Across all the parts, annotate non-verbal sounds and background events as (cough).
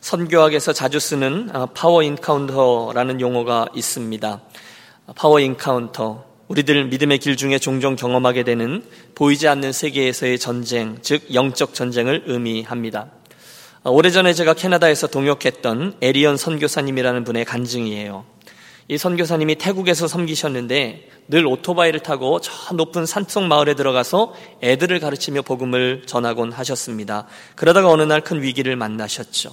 선교학에서 자주 쓰는 아, power encounter라는 용어가 있습니다. power encounter. 우리들 믿음의 길 중에 종종 경험하게 되는 보이지 않는 세계에서의 전쟁, 즉 영적 전쟁을 의미합니다. 아, 오래전에 제가 캐나다에서 동역했던 에리언 선교사님이라는 분의 간증이에요. 이 선교사님이 태국에서 섬기셨는데 늘 오토바이를 타고 저 높은 산속 마을에 들어가서 애들을 가르치며 복음을 전하곤 하셨습니다. 그러다가 어느 날 큰 위기를 만나셨죠.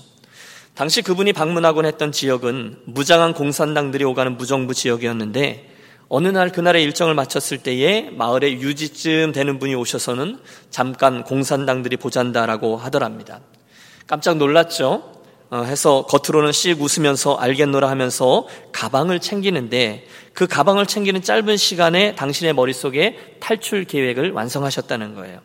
당시 그분이 방문하곤 했던 지역은 무장한 공산당들이 오가는 무정부 지역이었는데 어느 날 그날의 일정을 마쳤을 때에 마을에 유지쯤 되는 분이 오셔서는 잠깐 공산당들이 보잔다라고 하더랍니다. 깜짝 놀랐죠. 어, 해서 겉으로는 씩 웃으면서 알겠노라 하면서 가방을 챙기는데 그 가방을 챙기는 짧은 시간에 당신의 머릿속에 탈출 계획을 완성하셨다는 거예요.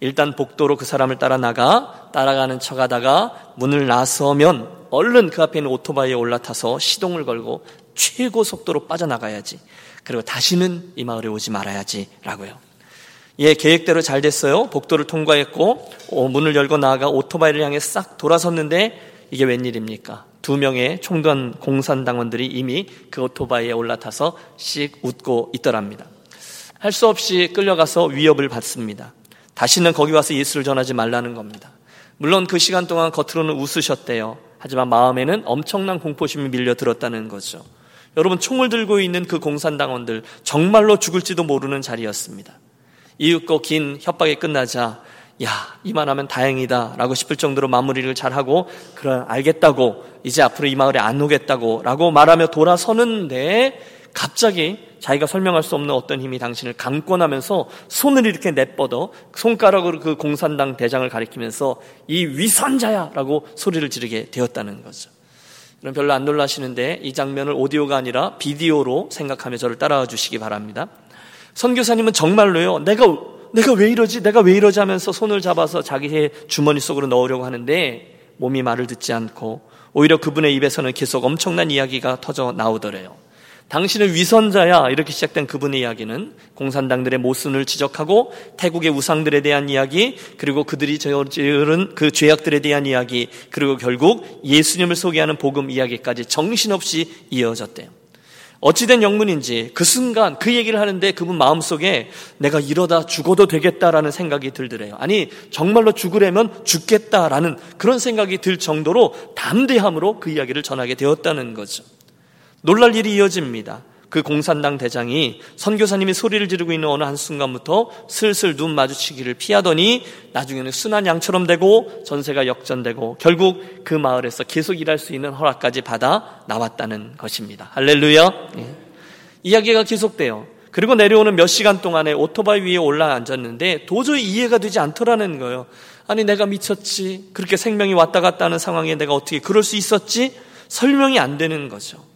일단 복도로 그 사람을 따라 나가 따라가는 척 하다가 문을 나서면 얼른 그 앞에 있는 오토바이에 올라타서 시동을 걸고 최고 속도로 빠져나가야지. 그리고 다시는 이 마을에 오지 말아야지. 라고요. 예, 계획대로 잘 됐어요. 복도를 통과했고, 어, 문을 열고 나아가 오토바이를 향해 싹 돌아섰는데, 이게 웬일입니까? 두 명의 총관 공산당원들이 이미 그 오토바이에 올라타서 씩 웃고 있더랍니다. 할 수 없이 끌려가서 위협을 받습니다. 다시는 거기 와서 예수를 전하지 말라는 겁니다. 물론 그 시간 동안 겉으로는 웃으셨대요. 하지만 마음에는 엄청난 공포심이 밀려들었다는 거죠. 여러분 총을 들고 있는 그 공산당원들 정말로 죽을지도 모르는 자리였습니다. 이윽고 긴 협박이 끝나자 야 이만하면 다행이다 라고 싶을 정도로 마무리를 잘하고 그래 알겠다고 이제 앞으로 이 마을에 안 오겠다고 라고 말하며 돌아서는데 갑자기 자기가 설명할 수 없는 어떤 힘이 당신을 감권하면서 손을 이렇게 내뻗어 손가락으로 그 공산당 대장을 가리키면서 이 위선자야라고 소리를 지르게 되었다는 거죠. 그럼 별로 안 놀라시는데 이 장면을 오디오가 아니라 비디오로 생각하며 저를 따라와 주시기 바랍니다. 선교사님은 정말로요. 내가 내가 왜 이러지? 내가 왜 이러지 하면서 손을 잡아서 자기의 주머니 속으로 넣으려고 하는데 몸이 말을 듣지 않고 오히려 그분의 입에서는 계속 엄청난 이야기가 터져 나오더래요. 당신은 위선자야 이렇게 시작된 그분의 이야기는 공산당들의 모순을 지적하고 태국의 우상들에 대한 이야기 그리고 그들이 저지른 그 죄악들에 대한 이야기 그리고 결국 예수님을 소개하는 복음 이야기까지 정신없이 이어졌대요. 어찌된 영문인지 그 순간 그 얘기를 하는데 그분 마음속에 내가 이러다 죽어도 되겠다라는 생각이 들더래요. 아니 정말로 죽으려면 죽겠다라는 그런 생각이 들 정도로 담대함으로 그 이야기를 전하게 되었다는 거죠. 놀랄 일이 이어집니다. 그 공산당 대장이 선교사님이 소리를 지르고 있는 어느 한순간부터 슬슬 눈 마주치기를 피하더니 나중에는 순한 양처럼 되고 전세가 역전되고 결국 그 마을에서 계속 일할 수 있는 허락까지 받아 나왔다는 것입니다. 할렐루야. 예. 이야기가 계속돼요. 그리고 내려오는 몇 시간 동안에 오토바이 위에 올라 앉았는데 도저히 이해가 되지 않더라는 거예요. 아니 내가 미쳤지. 그렇게 생명이 왔다 갔다 하는 상황에 내가 어떻게 그럴 수 있었지? 설명이 안 되는 거죠.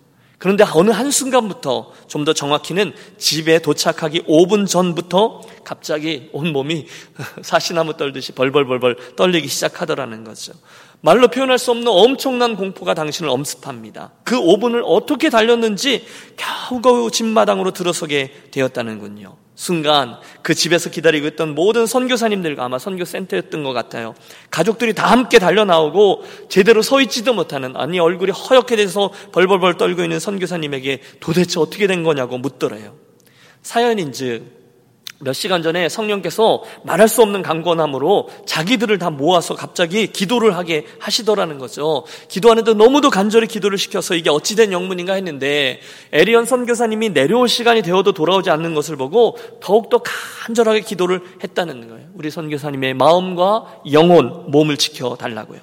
그런데 어느 한순간부터 좀 더 정확히는 집에 도착하기 5분 전부터 갑자기 온 몸이 (laughs) 사시나무 떨듯이 벌벌벌벌 떨리기 시작하더라는 거죠. 말로 표현할 수 없는 엄청난 공포가 당신을 엄습합니다. 그 5분을 어떻게 달렸는지 겨우겨우 집마당으로 들어서게 되었다는군요. 순간 그 집에서 기다리고 있던 모든 선교사님들과 아마 선교센터였던 것 같아요. 가족들이 다 함께 달려 나오고 제대로 서 있지도 못하는 아니 얼굴이 허옇게 돼서 벌벌벌 떨고 있는 선교사님에게 도대체 어떻게 된 거냐고 묻더래요. 사연인즉 몇 시간 전에 성령께서 말할 수 없는 강권함으로 자기들을 다 모아서 갑자기 기도를 하게 하시더라는 거죠. 기도하는데 너무도 간절히 기도를 시켜서 이게 어찌된 영문인가 했는데 에리언 선교사님이 내려올 시간이 되어도 돌아오지 않는 것을 보고 더욱더 간절하게 기도를 했다는 거예요. 우리 선교사님의 마음과 영혼, 몸을 지켜 달라고요.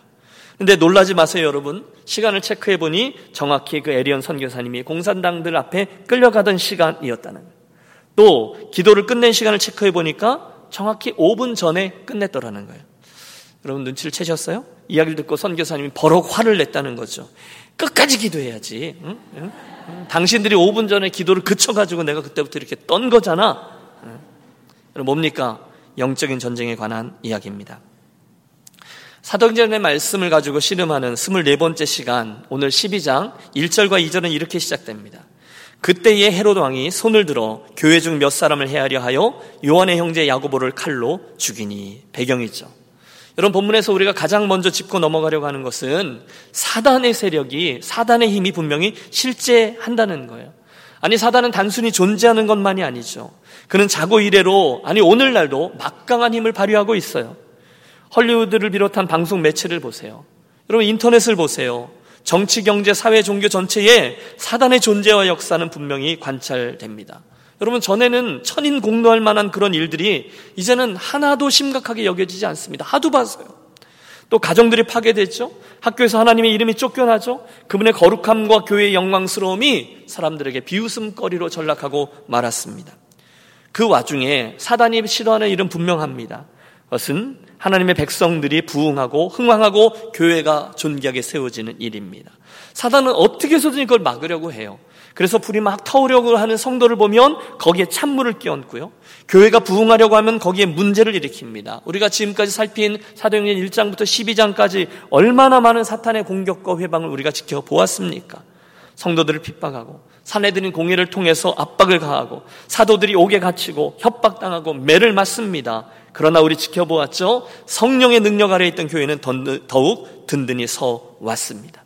근데 놀라지 마세요, 여러분. 시간을 체크해 보니 정확히 그 에리언 선교사님이 공산당들 앞에 끌려가던 시간이었다는 거예요. 또 기도를 끝낸 시간을 체크해 보니까 정확히 5분 전에 끝냈더라는 거예요. 여러분 눈치를 채셨어요? 이야기를 듣고 선교사님이 버럭 화를 냈다는 거죠. 끝까지 기도해야지. 응? 응? 당신들이 5분 전에 기도를 그쳐가지고 내가 그때부터 이렇게 떤 거잖아. 응? 뭡니까? 영적인 전쟁에 관한 이야기입니다. 사도행전의 말씀을 가지고 씨름하는 24번째 시간, 오늘 12장 1절과 2절은 이렇게 시작됩니다. 그때의 헤로드 왕이 손을 들어 교회 중 몇 사람을 헤아려 하여 요한의 형제 야고보를 칼로 죽이니 배경이죠. 여러분 본문에서 우리가 가장 먼저 짚고 넘어가려고 하는 것은 사단의 세력이 사단의 힘이 분명히 실제한다는 거예요. 아니 사단은 단순히 존재하는 것만이 아니죠. 그는 자고 이래로 아니 오늘날도 막강한 힘을 발휘하고 있어요. 헐리우드를 비롯한 방송 매체를 보세요. 여러분 인터넷을 보세요. 정치, 경제, 사회, 종교 전체에 사단의 존재와 역사는 분명히 관찰됩니다. 여러분 전에는 천인 공노할 만한 그런 일들이 이제는 하나도 심각하게 여겨지지 않습니다. 하도 봐서요. 또 가정들이 파괴됐죠. 학교에서 하나님의 이름이 쫓겨나죠. 그분의 거룩함과 교회의 영광스러움이 사람들에게 비웃음거리로 전락하고 말았습니다. 그 와중에 사단이 싫어하는 일은 분명합니다. 그것은 하나님의 백성들이 부흥하고 흥왕하고 교회가 존귀하게 세워지는 일입니다. 사단은 어떻게 해서든 이걸 막으려고 해요. 그래서 불이 막 타오려고 하는 성도를 보면 거기에 찬물을 끼얹고요. 교회가 부흥하려고 하면 거기에 문제를 일으킵니다. 우리가 지금까지 살핀 사도행전 1장부터 12장까지 얼마나 많은 사탄의 공격과 회방을 우리가 지켜보았습니까? 성도들을 핍박하고 사내들인 공예를 통해서 압박을 가하고 사도들이 옥에 갇히고 협박당하고 매를 맞습니다. 그러나 우리 지켜보았죠. 성령의 능력 아래 있던 교회는 더욱 든든히 서 왔습니다.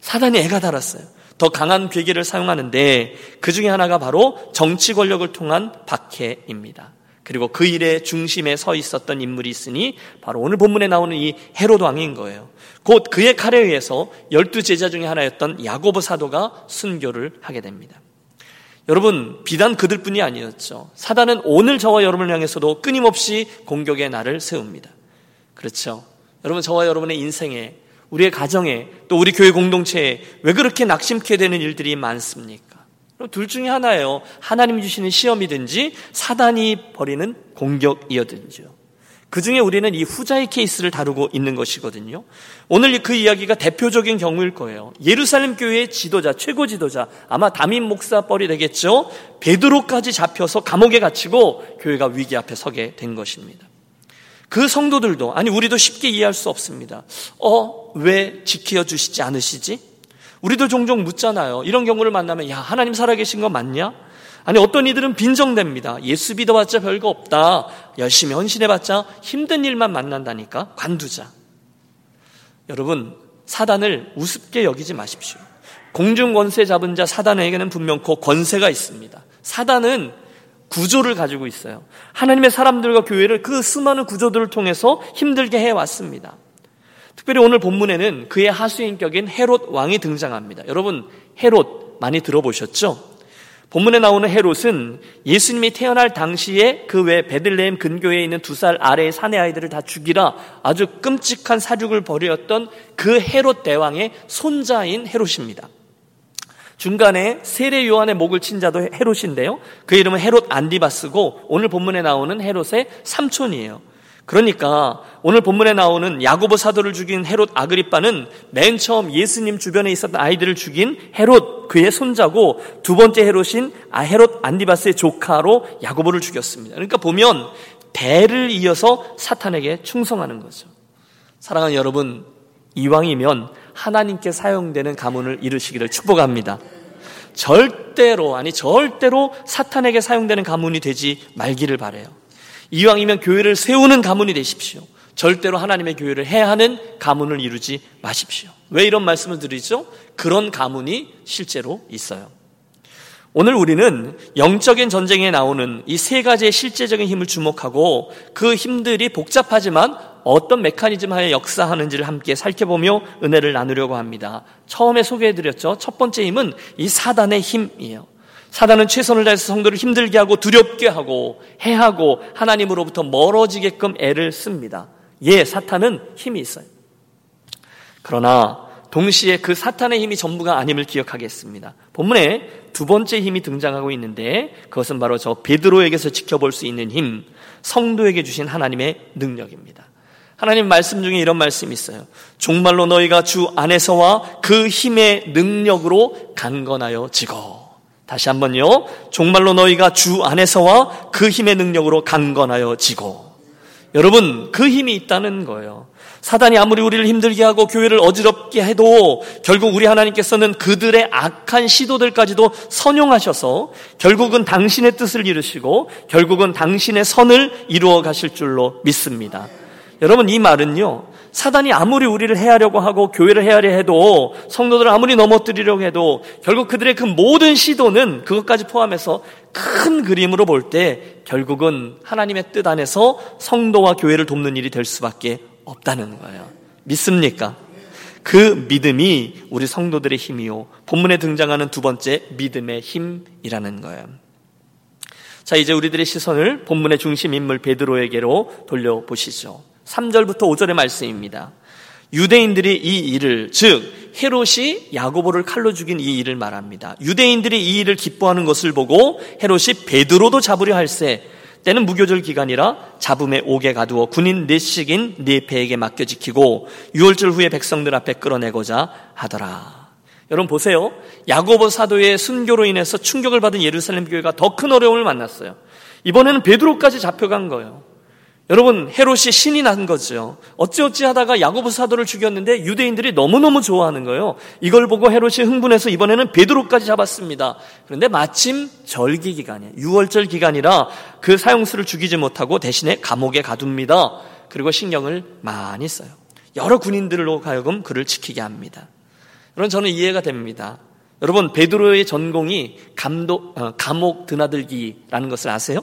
사단이 애가 달았어요. 더 강한 괴계를 사용하는데 그 중에 하나가 바로 정치 권력을 통한 박해입니다. 그리고 그 일의 중심에 서 있었던 인물이 있으니 바로 오늘 본문에 나오는 이 헤롯 왕인 거예요. 곧 그의 칼에 의해서 열두 제자 중에 하나였던 야고보 사도가 순교를 하게 됩니다. 여러분, 비단 그들뿐이 아니었죠. 사단은 오늘 저와 여러분을 향해서도 끊임없이 공격의 날을 세웁니다. 그렇죠. 여러분, 저와 여러분의 인생에, 우리의 가정에, 또 우리 교회 공동체에 왜 그렇게 낙심케 되는 일들이 많습니까? 둘 중에 하나예요. 하나님 주시는 시험이든지 사단이 벌이는 공격이었든지요. 그 중에 우리는 이 후자의 케이스를 다루고 있는 것이거든요. 오늘 그 이야기가 대표적인 경우일 거예요. 예루살렘 교회의 지도자, 최고 지도자, 아마 담임 목사 뻘이 되겠죠. 베드로까지 잡혀서 감옥에 갇히고 교회가 위기 앞에 서게 된 것입니다. 그 성도들도, 아니, 우리도 쉽게 이해할 수 없습니다. 어, 왜 지켜주시지 않으시지? 우리도 종종 묻잖아요. 이런 경우를 만나면, 야, 하나님 살아계신 거 맞냐? 아니 어떤 이들은 빈정됩니다. 예수 믿어봤자 별거 없다. 열심히 헌신해봤자 힘든 일만 만난다니까 관두자. 여러분 사단을 우습게 여기지 마십시오. 공중 권세 잡은 자 사단에게는 분명 그 권세가 있습니다. 사단은 구조를 가지고 있어요. 하나님의 사람들과 교회를 그 수많은 구조들을 통해서 힘들게 해왔습니다. 특별히 오늘 본문에는 그의 하수인격인 헤롯 왕이 등장합니다. 여러분 헤롯 많이 들어보셨죠? 본문에 나오는 헤롯은 예수님이 태어날 당시에 그 외 베들레헴 근교에 있는 두 살 아래의 사내 아이들을 다 죽이라 아주 끔찍한 살육을 벌였던 그 헤롯 대왕의 손자인 헤롯입니다. 중간에 세례 요한의 목을 친 자도 헤롯인데요. 그 이름은 헤롯 안디바스고 오늘 본문에 나오는 헤롯의 삼촌이에요. 그러니까 오늘 본문에 나오는 야고보 사도를 죽인 헤롯 아그리빠는 맨 처음 예수님 주변에 있었던 아이들을 죽인 헤롯 그의 손자고 두 번째 헤롯인 아 헤롯 안디바스의 조카로 야고보를 죽였습니다. 그러니까 보면 대를 이어서 사탄에게 충성하는 거죠. 사랑하는 여러분, 이왕이면 하나님께 사용되는 가문을 이루시기를 축복합니다. 절대로 아니 절대로 사탄에게 사용되는 가문이 되지 말기를 바래요. 이왕이면 교회를 세우는 가문이 되십시오. 절대로 하나님의 교회를 해야 하는 가문을 이루지 마십시오. 왜 이런 말씀을 드리죠? 그런 가문이 실제로 있어요. 오늘 우리는 영적인 전쟁에 나오는 이 세 가지의 실제적인 힘을 주목하고 그 힘들이 복잡하지만 어떤 메커니즘 하에 역사하는지를 함께 살펴보며 은혜를 나누려고 합니다. 처음에 소개해드렸죠. 첫 번째 힘은 이 사단의 힘이에요. 사단은 최선을 다해서 성도를 힘들게 하고 두렵게 하고 해하고 하나님으로부터 멀어지게끔 애를 씁니다. 예, 사탄은 힘이 있어요. 그러나 동시에 그 사탄의 힘이 전부가 아님을 기억하겠습니다. 본문에 두 번째 힘이 등장하고 있는데 그것은 바로 저 베드로에게서 지켜볼 수 있는 힘, 성도에게 주신 하나님의 능력입니다. 하나님 말씀 중에 이런 말씀이 있어요. 종말로 너희가 주 안에서와 그 힘의 능력으로 강건하여 지고 다시 한번요. 종말로 너희가 주 안에서와 그 힘의 능력으로 강건하여 지고. 여러분, 그 힘이 있다는 거예요. 사단이 아무리 우리를 힘들게 하고 교회를 어지럽게 해도 결국 우리 하나님께서는 그들의 악한 시도들까지도 선용하셔서 결국은 당신의 뜻을 이루시고 결국은 당신의 선을 이루어 가실 줄로 믿습니다. 여러분 이 말은요. 사단이 아무리 우리를 해하려고 하고 교회를 해하려 해도 성도들을 아무리 넘어뜨리려고 해도 결국 그들의 그 모든 시도는 그것까지 포함해서 큰 그림으로 볼 때 결국은 하나님의 뜻 안에서 성도와 교회를 돕는 일이 될 수밖에 없다는 거예요. 믿습니까? 그 믿음이 우리 성도들의 힘이요. 본문에 등장하는 두 번째 믿음의 힘이라는 거예요. 자, 이제 우리들의 시선을 본문의 중심 인물 베드로에게로 돌려보시죠. 3절부터 5절의 말씀입니다. 유대인들이 이 일을 즉 헤롯이 야고보를 칼로 죽인 이 일을 말합니다. 유대인들이 이 일을 기뻐하는 것을 보고 헤롯이 베드로도 잡으려 할세 때는 무교절 기간이라 잡음에 옥에 가두어 군인 넷씩인 네 배에게 맡겨 지키고 유월절 후에 백성들 앞에 끌어내고자 하더라. 여러분 보세요. 야고보 사도의 순교로 인해서 충격을 받은 예루살렘 교회가 더 큰 어려움을 만났어요. 이번에는 베드로까지 잡혀간 거예요. 여러분 헤롯이 신이 난 거죠. 어찌어찌 하다가 야고보 사도를 죽였는데 유대인들이 너무너무 좋아하는 거예요. 이걸 보고 헤롯이 흥분해서 이번에는 베드로까지 잡았습니다. 그런데 마침 절기 기간이에요. 6월절 기간이라 그 사형수를 죽이지 못하고 대신에 감옥에 가둡니다. 그리고 신경을 많이 써요. 여러 군인들로 가여금 그를 지키게 합니다. 여러분 저는 이해가 됩니다. 여러분 베드로의 전공이 감독, 어, 감옥 드나들기라는 것을 아세요?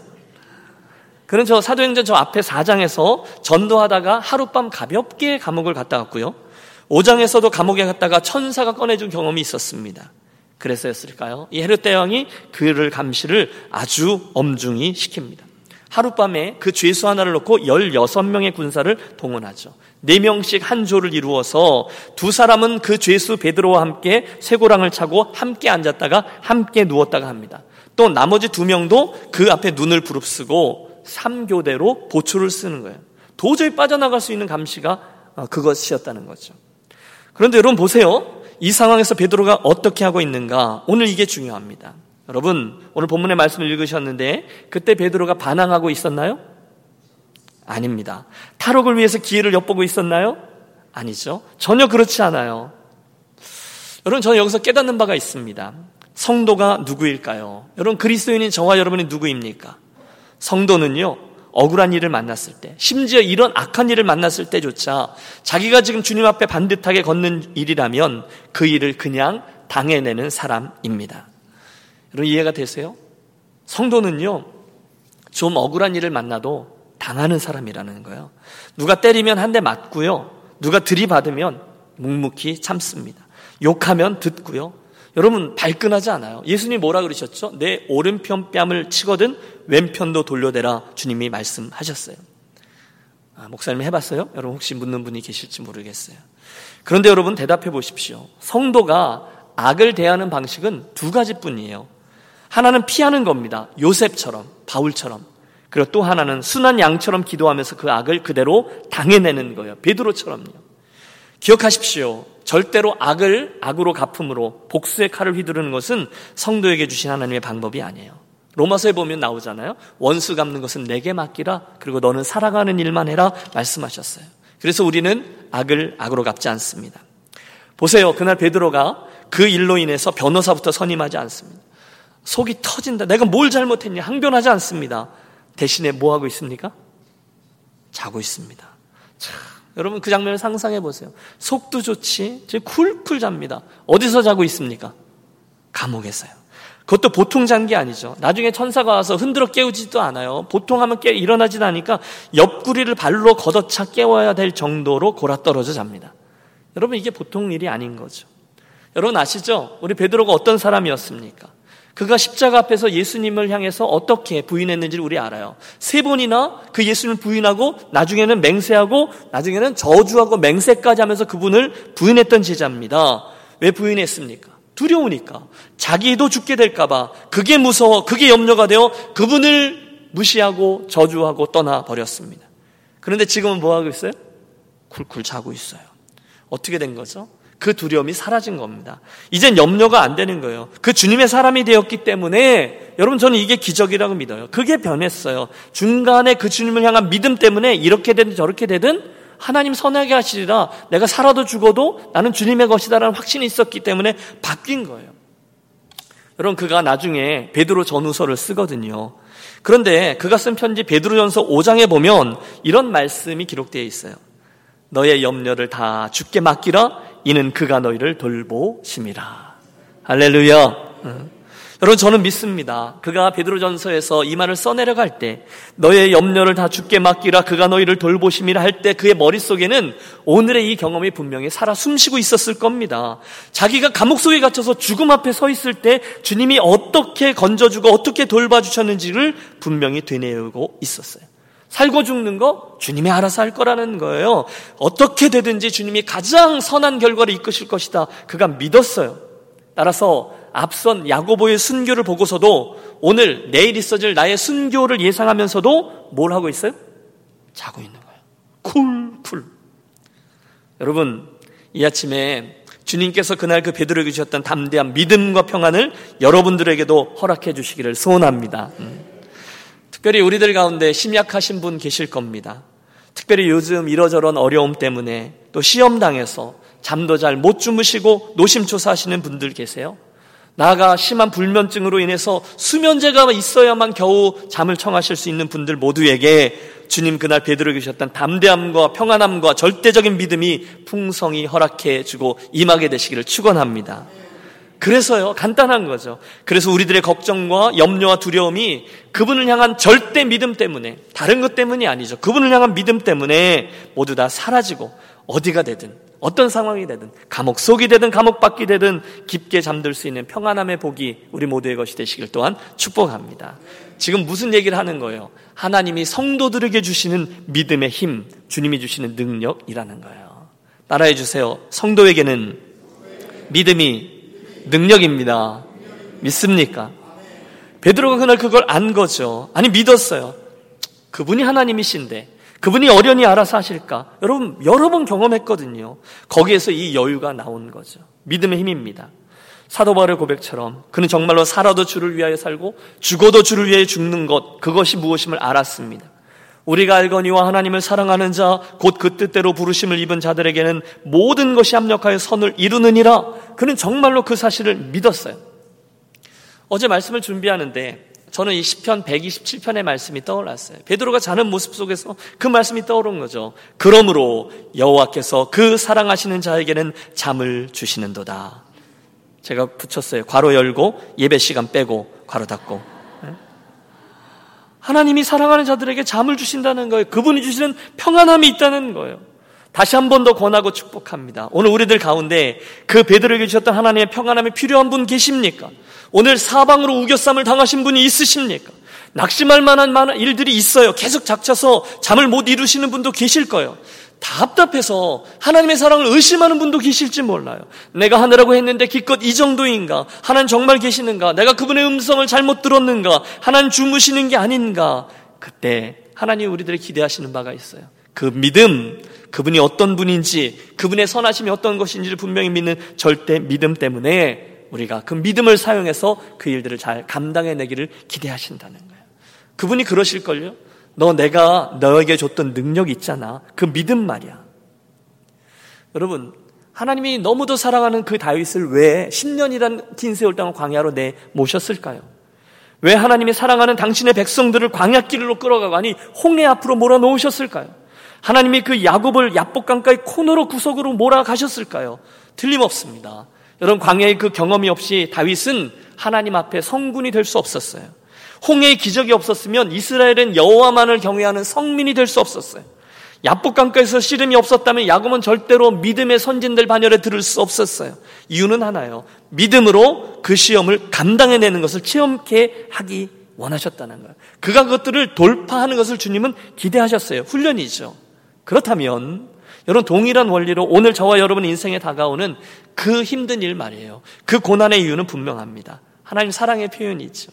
그는 저 사도행전 저 앞에 4장에서 전도하다가 하룻밤 가볍게 감옥을 갔다 왔고요. 5장에서도 감옥에 갔다가 천사가 꺼내준 경험이 있었습니다. 그래서였을까요? 이 헤롯 대왕이 그를 감시를 아주 엄중히 시킵니다. 하룻밤에 그 죄수 하나를 놓고 16명의 군사를 동원하죠. 4명씩 한 조를 이루어서 두 사람은 그 죄수 베드로와 함께 쇠고랑을 차고 함께 앉았다가 함께 누웠다가 합니다. 또 나머지 두 명도 그 앞에 눈을 부릅쓰고 3교대로 보초를 쓰는 거예요. 도저히 빠져나갈 수 있는 감시가 어, 그것이었다는 거죠. 그런데 여러분 보세요. 이 상황에서 베드로가 어떻게 하고 있는가? 오늘 이게 중요합니다. 여러분, 오늘 본문의 말씀을 읽으셨는데 그때 베드로가 반항하고 있었나요? 아닙니다. 탈옥을 위해서 기회를 엿보고 있었나요? 아니죠. 전혀 그렇지 않아요. 여러분, 저는 여기서 깨닫는 바가 있습니다. 성도가 누구일까요? 여러분, 그리스도인인 저와 여러분이 누구입니까? 성도는요, 억울한 일을 만났을 때, 심지어 이런 악한 일을 만났을 때조차 자기가 지금 주님 앞에 반듯하게 걷는 일이라면 그 일을 그냥 당해내는 사람입니다. 여러분 이해가 되세요? 성도는요, 좀 억울한 일을 만나도 당하는 사람이라는 거예요. 누가 때리면 한 대 맞고요. 누가 들이받으면 묵묵히 참습니다. 욕하면 듣고요. 여러분 발끈하지 않아요. 예수님 뭐라 그러셨죠? 내 오른편 뺨을 치거든 왼편도 돌려대라 주님이 말씀하셨어요. 아, 목사님 해봤어요? 여러분 혹시 묻는 분이 계실지 모르겠어요. 그런데 여러분 대답해 보십시오. 성도가 악을 대하는 방식은 두 가지뿐이에요. 하나는 피하는 겁니다. 요셉처럼, 바울처럼. 그리고 또 하나는 순한 양처럼 기도하면서 그 악을 그대로 당해내는 거예요. 베드로처럼요. 기억하십시오. 절대로 악을 악으로 갚음으로 복수의 칼을 휘두르는 것은 성도에게 주신 하나님의 방법이 아니에요. 로마서에 보면 나오잖아요. 원수 갚는 것은 내게 맡기라. 그리고 너는 살아가는 일만 해라. 말씀하셨어요. 그래서 우리는 악을 악으로 갚지 않습니다. 보세요. 그날 베드로가 그 일로 인해서 변호사부터 선임하지 않습니다. 속이 터진다. 내가 뭘 잘못했냐. 항변하지 않습니다. 대신에 뭐 하고 있습니까? 자고 있습니다. 참. 여러분 그 장면을 상상해 보세요. 속도 좋지, 쿨쿨 잡니다. 어디서 자고 있습니까? 감옥에서요. 그것도 보통 잔 게 아니죠. 나중에 천사가 와서 흔들어 깨우지도 않아요. 보통 하면 깨 일어나지도 않으니까 옆구리를 발로 걷어차 깨워야 될 정도로 골아 떨어져 잡니다. 여러분 이게 보통 일이 아닌 거죠. 여러분 아시죠? 우리 베드로가 어떤 사람이었습니까? 그가 십자가 앞에서 예수님을 향해서 어떻게 부인했는지를 우리 알아요. 세 번이나 그 예수님을 부인하고 나중에는 맹세하고 나중에는 저주하고 맹세까지 하면서 그분을 부인했던 제자입니다. 왜 부인했습니까? 두려우니까. 자기도 죽게 될까봐. 그게 무서워. 그게 염려가 되어 그분을 무시하고 저주하고 떠나버렸습니다. 그런데 지금은 뭐 하고 있어요? 쿨쿨 자고 있어요. 어떻게 된 거죠? 그 두려움이 사라진 겁니다. 이젠 염려가 안 되는 거예요. 그 주님의 사람이 되었기 때문에 여러분 저는 이게 기적이라고 믿어요. 그게 변했어요. 중간에 그 주님을 향한 믿음 때문에 이렇게 되든 저렇게 되든 하나님 선하게 하시리라. 내가 살아도 죽어도 나는 주님의 것이다라는 확신이 있었기 때문에 바뀐 거예요. 여러분 그가 나중에 베드로 전후서를 쓰거든요. 그런데 그가 쓴 편지 베드로전서 5장에 보면 이런 말씀이 기록되어 있어요. 너의 염려를 다 죽게 맡기라 이는 그가 너희를 돌보심이라. 할렐루야. 여러분 저는 믿습니다. 그가 베드로전서에서 이 말을 써내려갈 때 너의 염려를 다 죽게 맡기라 그가 너희를 돌보심이라 할 때 그의 머릿속에는 오늘의 이 경험이 분명히 살아 숨쉬고 있었을 겁니다. 자기가 감옥 속에 갇혀서 죽음 앞에 서 있을 때 주님이 어떻게 건져주고 어떻게 돌봐주셨는지를 분명히 되뇌고 있었어요. 살고 죽는 거 주님이 알아서 할 거라는 거예요. 어떻게 되든지 주님이 가장 선한 결과를 이끄실 것이다. 그가 믿었어요. 따라서 앞선 야고보의 순교를 보고서도 오늘 내일 있어질 나의 순교를 예상하면서도 뭘 하고 있어요? 자고 있는 거예요. 쿨쿨. 여러분 이 아침에 주님께서 그날 그 베드로에게 주셨던 담대한 믿음과 평안을 여러분들에게도 허락해 주시기를 소원합니다. 음. 특별히 우리들 가운데 심약하신 분 계실 겁니다. 특별히 요즘 이러저런 어려움 때문에 또 시험 당해서 잠도 잘 못 주무시고 노심초사하시는 분들 계세요. 나아가 심한 불면증으로 인해서 수면제가 있어야만 겨우 잠을 청하실 수 있는 분들 모두에게 주님 그날 베드로 계셨던 담대함과 평안함과 절대적인 믿음이 풍성히 허락해 주고 임하게 되시기를 축원합니다. 그래서요 간단한 거죠. 그래서 우리들의 걱정과 염려와 두려움이 그분을 향한 절대 믿음 때문에 다른 것 때문이 아니죠. 그분을 향한 믿음 때문에 모두 다 사라지고 어디가 되든 어떤 상황이 되든 감옥 속이 되든 감옥 밖이 되든 깊게 잠들 수 있는 평안함의 복이 우리 모두의 것이 되시길 또한 축복합니다. 지금 무슨 얘기를 하는 거예요? 하나님이 성도들에게 주시는 믿음의 힘, 주님이 주시는 능력이라는 거예요. 따라해 주세요. 성도에게는 믿음이 능력입니다. 믿습니까? 베드로가 그날 그걸 안 거죠. 아니 믿었어요. 그분이 하나님이신데 그분이 어련히 알아서 하실까? 여러분, 여러 번 경험했거든요. 거기에서 이 여유가 나온 거죠. 믿음의 힘입니다. 사도 바울의 고백처럼 그는 정말로 살아도 주를 위하여 살고 죽어도 주를 위하여 죽는 것 그것이 무엇임을 알았습니다. 우리가 알거니와 하나님을 사랑하는 자 곧 그 뜻대로 부르심을 입은 자들에게는 모든 것이 합력하여 선을 이루느니라. 그는 정말로 그 사실을 믿었어요. 어제 말씀을 준비하는데 저는 이 시편 127편의 말씀이 떠올랐어요. 베드로가 자는 모습 속에서 그 말씀이 떠오른 거죠. 그러므로 여호와께서 그 사랑하시는 자에게는 잠을 주시는도다. 제가 붙였어요. 괄호 열고 예배 시간 빼고 괄호 닫고. 네? 하나님이 사랑하는 자들에게 잠을 주신다는 거예요. 그분이 주시는 평안함이 있다는 거예요. 다시 한 번 더 권하고 축복합니다. 오늘 우리들 가운데 그 베드로에게 주셨던 하나님의 평안함이 필요한 분 계십니까? 오늘 사방으로 우겨쌈을 당하신 분이 있으십니까? 낙심할 만한 일들이 있어요. 계속 작쳐서 잠을 못 이루시는 분도 계실 거예요. 답답해서 하나님의 사랑을 의심하는 분도 계실지 몰라요. 내가 하느라고 했는데 기껏 이 정도인가? 하나님 정말 계시는가? 내가 그분의 음성을 잘못 들었는가? 하나님 주무시는 게 아닌가? 그때 하나님 우리들이 기대하시는 바가 있어요. 그 믿음, 그분이 어떤 분인지, 그분의 선하심이 어떤 것인지를 분명히 믿는 절대 믿음 때문에 우리가 그 믿음을 사용해서 그 일들을 잘 감당해내기를 기대하신다는 거예요. 그분이 그러실걸요? 너 내가 너에게 줬던 능력 있잖아. 그 믿음 말이야. 여러분, 하나님이 너무도 사랑하는 그 다윗을 왜 10년이란 긴 세월 동안 광야로 내 모셨을까요? 왜 하나님이 사랑하는 당신의 백성들을 광야길로 끌어가고 아니 홍해 앞으로 몰아놓으셨을까요? 하나님이 그 야곱을 야복강가의 코너로 구석으로 몰아가셨을까요? 틀림없습니다. 여러분 광야의 그 경험이 없이 다윗은 하나님 앞에 성군이 될 수 없었어요. 홍해의 기적이 없었으면 이스라엘은 여호와만을 경외하는 성민이 될 수 없었어요. 야복강가에서 씨름이 없었다면 야곱은 절대로 믿음의 선진들 반열에 들을 수 없었어요. 이유는 하나요. 믿음으로 그 시험을 감당해내는 것을 체험케 하기 원하셨다는 거예요. 그가 그것들을 돌파하는 것을 주님은 기대하셨어요. 훈련이죠. 그렇다면 여러분 동일한 원리로 오늘 저와 여러분 인생에 다가오는 그 힘든 일 말이에요. 그 고난의 이유는 분명합니다. 하나님 사랑의 표현이 있죠.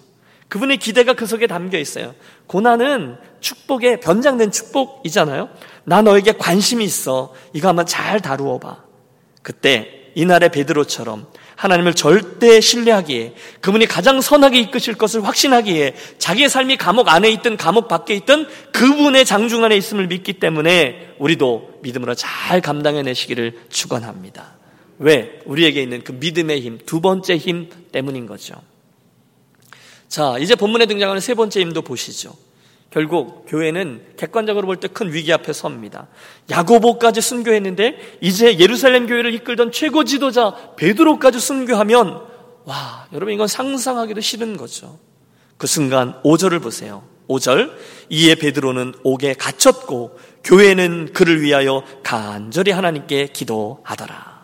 그분의 기대가 그 속에 담겨 있어요. 고난은 축복의 변장된 축복이잖아요. 나 너에게 관심이 있어. 이거 한번 잘 다루어 봐. 그때 이날의 베드로처럼 하나님을 절대 신뢰하기에 그분이 가장 선하게 이끄실 것을 확신하기에 자기의 삶이 감옥 안에 있든 감옥 밖에 있든 그분의 장중 안에 있음을 믿기 때문에 우리도 믿음으로 잘 감당해 내시기를 축원합니다. 왜? 우리에게 있는 그 믿음의 힘, 두 번째 힘 때문인 거죠. 자, 이제 본문에 등장하는 세 번째 힘도 보시죠. 결국 교회는 객관적으로 볼 때 큰 위기 앞에 섭니다. 야고보까지 순교했는데 이제 예루살렘 교회를 이끌던 최고 지도자 베드로까지 순교하면 와, 여러분 이건 상상하기도 싫은 거죠. 그 순간 5절을 보세요. 5절 이에 베드로는 옥에 갇혔고 교회는 그를 위하여 간절히 하나님께 기도하더라.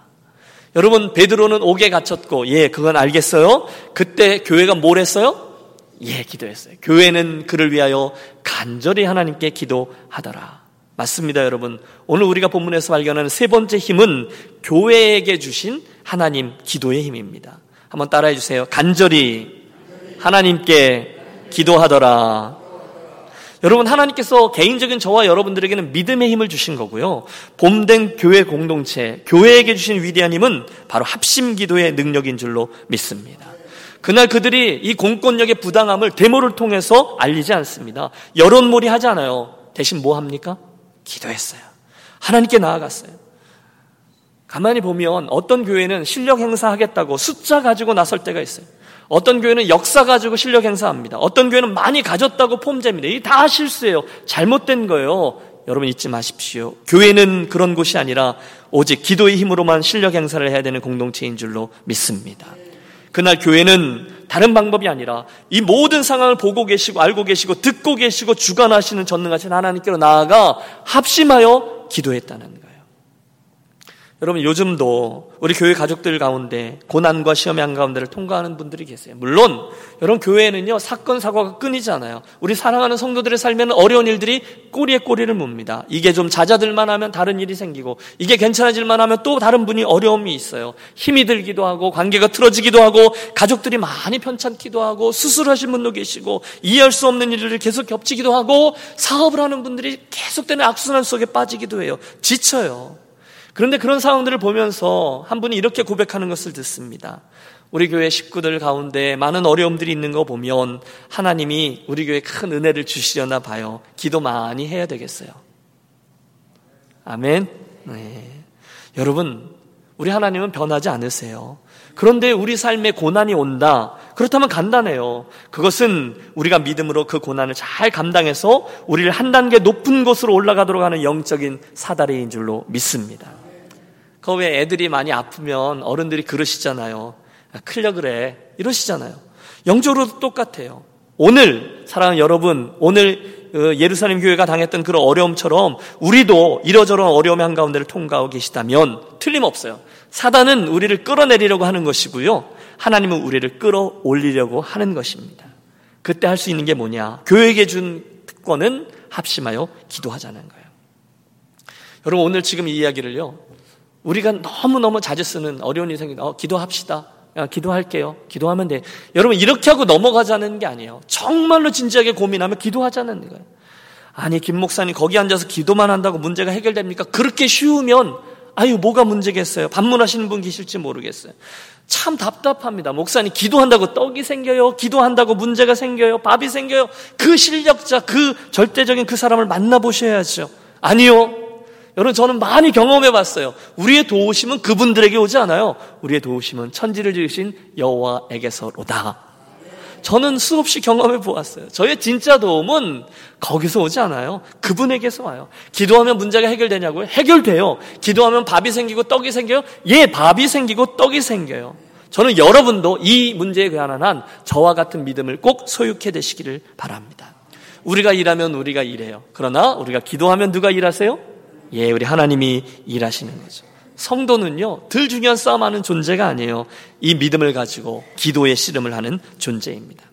여러분 베드로는 옥에 갇혔고 예 그건 알겠어요. 그때 교회가 뭘 했어요? 예 기도했어요. 교회는 그를 위하여 간절히 하나님께 기도하더라. 맞습니다, 여러분. 오늘 우리가 본문에서 발견하는 세 번째 힘은 교회에게 주신 하나님 기도의 힘입니다. 한번 따라해 주세요. 간절히 하나님께 기도하더라. 여러분 하나님께서 개인적인 저와 여러분들에게는 믿음의 힘을 주신 거고요. 봄된 교회 공동체, 교회에게 주신 위대한 힘은 바로 합심 기도의 능력인 줄로 믿습니다. 그날 그들이 이 공권력의 부당함을 데모를 통해서 알리지 않습니다. 여론몰이 하지 않아요. 대신 뭐 합니까? 기도했어요. 하나님께 나아갔어요. 가만히 보면 어떤 교회는 실력 행사하겠다고 숫자 가지고 나설 때가 있어요. 어떤 교회는 역사 가지고 실력 행사합니다. 어떤 교회는 많이 가졌다고 폼재입니다. 이 다 실수예요. 잘못된 거예요. 여러분 잊지 마십시오. 교회는 그런 곳이 아니라 오직 기도의 힘으로만 실력 행사를 해야 되는 공동체인 줄로 믿습니다. 그날 교회는 다른 방법이 아니라 이 모든 상황을 보고 계시고 알고 계시고 듣고 계시고 주관하시는 전능하신 하나님께로 나아가 합심하여 기도했다는 거예요. 여러분 요즘도 우리 교회 가족들 가운데 고난과 시험의 한가운데를 통과하는 분들이 계세요. 물론 여러분 교회에는요 사건 사고가 끊이잖아요. 우리 사랑하는 성도들의 삶에는 어려운 일들이 꼬리에 꼬리를 묻니다. 이게 좀 잦아들만 하면 다른 일이 생기고 이게 괜찮아질만 하면 또 다른 분이 어려움이 있어요. 힘이 들기도 하고 관계가 틀어지기도 하고 가족들이 많이 편찮기도 하고 수술하신 분도 계시고 이해할 수 없는 일을 계속 겹치기도 하고 사업을 하는 분들이 계속되는 악순환 속에 빠지기도 해요. 지쳐요. 그런데 그런 상황들을 보면서 한 분이 이렇게 고백하는 것을 듣습니다. 우리 교회 식구들 가운데 많은 어려움들이 있는 거 보면 하나님이 우리 교회에 큰 은혜를 주시려나 봐요. 기도 많이 해야 되겠어요. 아멘. 네. 여러분, 우리 하나님은 변하지 않으세요. 그런데 우리 삶에 고난이 온다. 그렇다면 간단해요. 그것은 우리가 믿음으로 그 고난을 잘 감당해서 우리를 한 단계 높은 곳으로 올라가도록 하는 영적인 사다리인 줄로 믿습니다. 그 왜 애들이 많이 아프면 어른들이 그러시잖아요. 클려 그래. 이러시잖아요. 영적으로도 똑같아요. 오늘 사랑하는 여러분, 오늘 어, 예루살렘 교회가 당했던 그런 어려움처럼 우리도 이러저런 어려움의 한가운데를 통과하고 계시다면 틀림없어요. 사단은 우리를 끌어내리려고 하는 것이고요. 하나님은 우리를 끌어올리려고 하는 것입니다. 그때 할 수 있는 게 뭐냐? 교회에게 준 특권은 합심하여 기도하자는 거예요. 여러분 오늘 지금 이 이야기를요. 우리가 너무너무 자주 쓰는 어려운 생기다. 어, 기도합시다. 야, 기도할게요. 기도하면 돼. 여러분, 이렇게 하고 넘어가자는 게 아니에요. 정말로 진지하게 고민하면 기도하자는 거예요. 아니, 김 목사님, 거기 앉아서 기도만 한다고 문제가 해결됩니까? 그렇게 쉬우면, 아유, 뭐가 문제겠어요? 반문하시는 분 계실지 모르겠어요. 참 답답합니다. 목사님, 기도한다고 떡이 생겨요? 기도한다고 문제가 생겨요? 밥이 생겨요? 그 실력자, 그 절대적인 그 사람을 만나 보셔야죠. 아니요. 여러분 저는 많이 경험해 봤어요. 우리의 도우심은 그분들에게 오지 않아요. 우리의 도우심은 천지를 지으신 여호와에게서로다. 저는 수없이 경험해 보았어요. 저의 진짜 도움은 거기서 오지 않아요. 그분에게서 와요. 기도하면 문제가 해결되냐고요? 해결돼요. 기도하면 밥이 생기고 떡이 생겨요? 예, 밥이 생기고 떡이 생겨요. 저는 여러분도 이 문제에 관한 한 저와 같은 믿음을 꼭 소유케 되시기를 바랍니다. 우리가 일하면 우리가 일해요. 그러나 우리가 기도하면 누가 일하세요? 예, 우리 하나님이 일하시는 거죠. 성도는요, 덜 중요한 싸움하는 존재가 아니에요. 이 믿음을 가지고 기도의 씨름을 하는 존재입니다.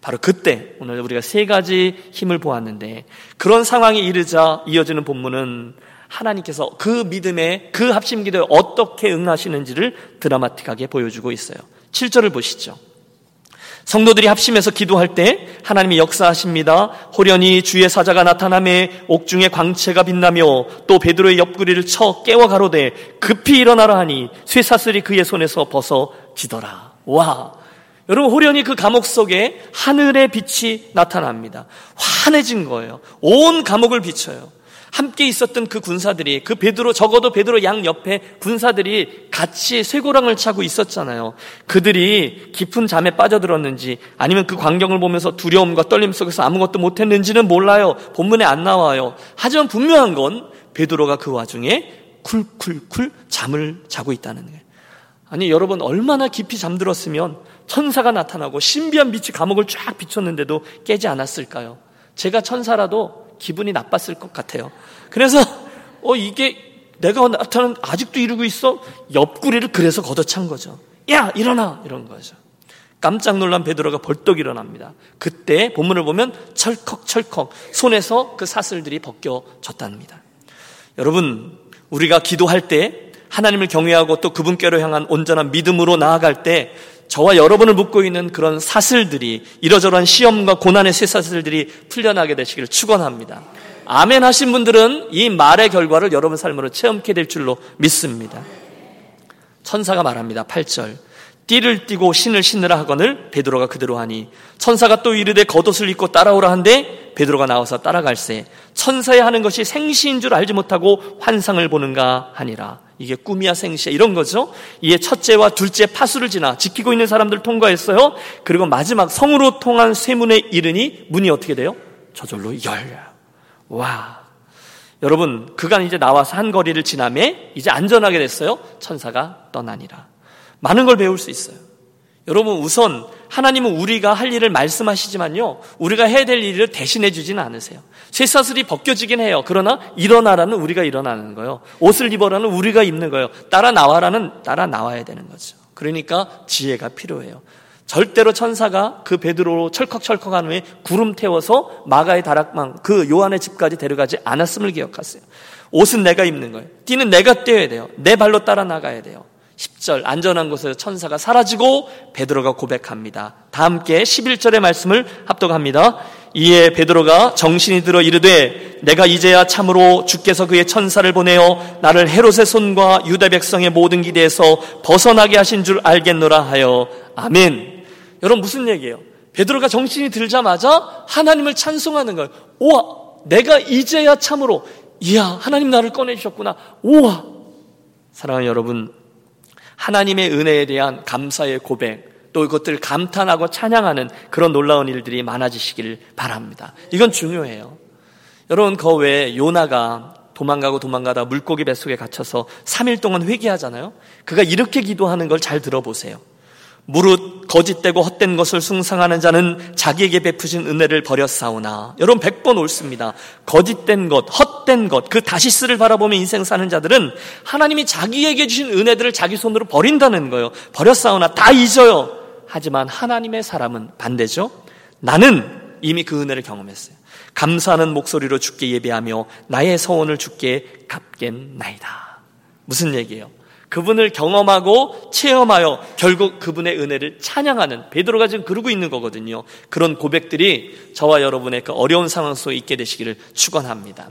바로 그때 오늘 우리가 세 가지 힘을 보았는데 그런 상황에 이르자 이어지는 본문은 하나님께서 그 믿음의 그 합심 기도에 어떻게 응하시는지를 드라마틱하게 보여주고 있어요. 7절을 보시죠. 성도들이 합심해서 기도할 때 하나님이 역사하십니다. 호련히 주의 사자가 나타남에 옥중에 광채가 빛나며 또 베드로의 옆구리를 쳐 깨워 가로되 급히 일어나라 하니 쇠사슬이 그의 손에서 벗어지더라. 와. 여러분 호련히 그 감옥 속에 하늘의 빛이 나타납니다. 환해진 거예요. 온 감옥을 비춰요. 함께 있었던 그 군사들이 그 베드로 적어도 베드로 양 옆에 군사들이 같이 쇠고랑을 차고 있었잖아요. 그들이 깊은 잠에 빠져들었는지 아니면 그 광경을 보면서 두려움과 떨림 속에서 아무것도 못했는지는 몰라요. 본문에 안 나와요. 하지만 분명한 건 베드로가 그 와중에 쿨쿨쿨 잠을 자고 있다는 거예요. 아니 여러분 얼마나 깊이 잠들었으면 천사가 나타나고 신비한 빛이 감옥을 쫙 비췄는데도 깨지 않았을까요? 제가 천사라도 기분이 나빴을 것 같아요. 그래서 어 이게 내가 나타난 아직도 이루고 있어 옆구리를 그래서 걷어찬 거죠. 야 일어나 이런 거죠. 깜짝 놀란 베드로가 벌떡 일어납니다. 그때 본문을 보면 철컥철컥 손에서 그 사슬들이 벗겨졌답니다. 여러분 우리가 기도할 때 하나님을 경외하고 또 그분께로 향한 온전한 믿음으로 나아갈 때 저와 여러분을 묶고 있는 그런 사슬들이 이러저러한 시험과 고난의 쇠사슬들이 풀려나게 되시기를 축원합니다. 아멘 하신 분들은 이 말의 결과를 여러분 삶으로 체험케 될 줄로 믿습니다. 천사가 말합니다. 8절. 띠를 띠고 신을 신으라 하거늘 베드로가 그대로 하니 천사가 또 이르되 겉옷을 입고 따라오라 한데 베드로가 나와서 따라갈세 천사의 하는 것이 생시인 줄 알지 못하고 환상을 보는가 하니라 이게 꿈이야 생시야 이런 거죠. 이에 첫째와 둘째 파수를 지나 지키고 있는 사람들 통과했어요. 그리고 마지막 성으로 통한 쇠문에 이르니 문이 어떻게 돼요? 저절로 열려요. 와. 여러분, 그간 이제 나와서 한 거리를 지나매 이제 안전하게 됐어요. 천사가 떠나니라. 많은 걸 배울 수 있어요. 여러분, 우선 하나님은 우리가 할 일을 말씀하시지만요. 우리가 해야 될 일을 대신해 주지는 않으세요. 쇠사슬이 벗겨지긴 해요. 그러나 일어나라는 우리가 일어나는 거예요. 옷을 입어라는 우리가 입는 거예요. 따라 나와라는 따라 나와야 되는 거죠. 그러니까 지혜가 필요해요. 절대로 천사가 그 베드로로 철컥철컥한 후에 구름 태워서 마가의 다락방 그 요한의 집까지 데려가지 않았음을 기억하세요. 옷은 내가 입는 거예요. 띠는 내가 떼어야 돼요. 내 발로 따라 나가야 돼요. 10절 안전한 곳에서 천사가 사라지고 베드로가 고백합니다. 다 함께 11절의 말씀을 합독합니다. 이에 베드로가 정신이 들어 이르되 내가 이제야 참으로 주께서 그의 천사를 보내어 나를 헤롯의 손과 유다 백성의 모든 기대에서 벗어나게 하신 줄 알겠노라 하여 아멘. 여러분 무슨 얘기예요? 베드로가 정신이 들자마자 하나님을 찬송하는 거예요. 오와 내가 이제야 참으로 이야 하나님 나를 꺼내 주셨구나. 오와 사랑하는 여러분 하나님의 은혜에 대한 감사의 고백 또 그것들을 감탄하고 찬양하는 그런 놀라운 일들이 많아지시길 바랍니다. 이건 중요해요. 여러분, 그 외에 요나가 도망가고 도망가다 물고기 뱃속에 갇혀서 3일 동안 회개하잖아요. 그가 이렇게 기도하는 걸 잘 들어보세요. 무릇 거짓되고 헛된 것을 숭상하는 자는 자기에게 베푸신 은혜를 버렸사오나 여러분 100번 옳습니다. 거짓된 것, 헛된 것, 그 다시스를 바라보며 인생 사는 자들은 하나님이 자기에게 주신 은혜들을 자기 손으로 버린다는 거예요. 버렸사오나 다 잊어요. 하지만 하나님의 사람은 반대죠. 나는 이미 그 은혜를 경험했어요. 감사하는 목소리로 죽게 예배하며 나의 서원을 죽게 갚겠나이다. 무슨 얘기예요? 그분을 경험하고 체험하여 결국 그분의 은혜를 찬양하는 베드로가 지금 그러고 있는 거거든요. 그런 고백들이 저와 여러분의 그 어려운 상황 속에 있게 되시기를 축원합니다.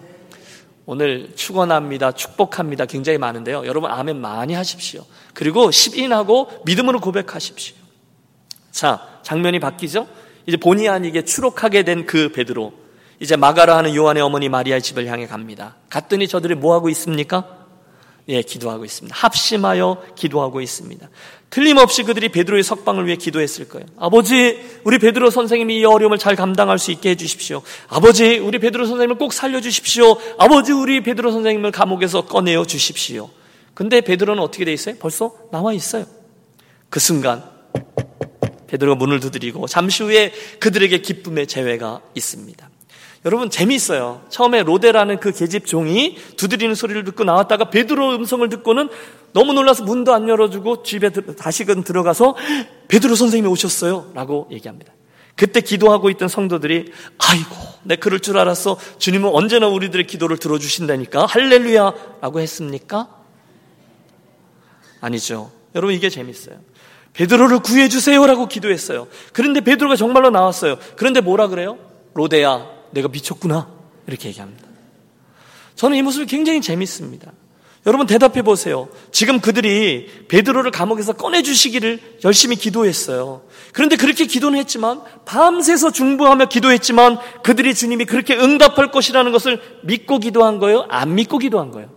오늘 축원합니다. 축복합니다. 굉장히 많은데요. 여러분 아멘 많이 하십시오. 그리고 10인하고 믿음으로 고백하십시오. 자, 장면이 바뀌죠? 이제 본의 아니게 추록하게 된 그 베드로. 이제 마가라 하는 요한의 어머니 마리아의 집을 향해 갑니다. 갔더니 저들이 뭐 하고 있습니까? 예, 기도하고 있습니다. 합심하여 기도하고 있습니다. 틀림없이 그들이 베드로의 석방을 위해 기도했을 거예요. 아버지, 우리 베드로 선생님이 이 어려움을 잘 감당할 수 있게 해주십시오. 아버지, 우리 베드로 선생님을 꼭 살려주십시오. 아버지, 우리 베드로 선생님을 감옥에서 꺼내어 주십시오. 근데 베드로는 어떻게 돼 있어요? 벌써 나와 있어요. 그 순간 베드로가 문을 두드리고 잠시 후에 그들에게 기쁨의 재회가 있습니다. 여러분 재미있어요. 처음에 로데라는 그 계집 종이 두드리는 소리를 듣고 나왔다가 베드로 음성을 듣고는 너무 놀라서 문도 안 열어주고 집에 다시금 들어가서 베드로 선생님이 오셨어요. 라고 얘기합니다. 그때 기도하고 있던 성도들이 아이고 내 그럴 줄 알았어. 주님은 언제나 우리들의 기도를 들어주신다니까 할렐루야 라고 했습니까? 아니죠. 여러분 이게 재밌어요. 베드로를 구해 주세요라고 기도했어요. 그런데 베드로가 정말로 나왔어요. 그런데 뭐라 그래요? 로데야, 내가 미쳤구나. 이렇게 얘기합니다. 저는 이 모습이 굉장히 재밌습니다. 여러분 대답해 보세요. 지금 그들이 베드로를 감옥에서 꺼내 주시기를 열심히 기도했어요. 그런데 그렇게 기도는 했지만 밤새서 중보하며 기도했지만 그들이 주님이 그렇게 응답할 것이라는 것을 믿고 기도한 거예요? 안 믿고 기도한 거예요?